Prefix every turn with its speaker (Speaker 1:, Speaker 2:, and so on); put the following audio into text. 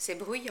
Speaker 1: C'est bruyant.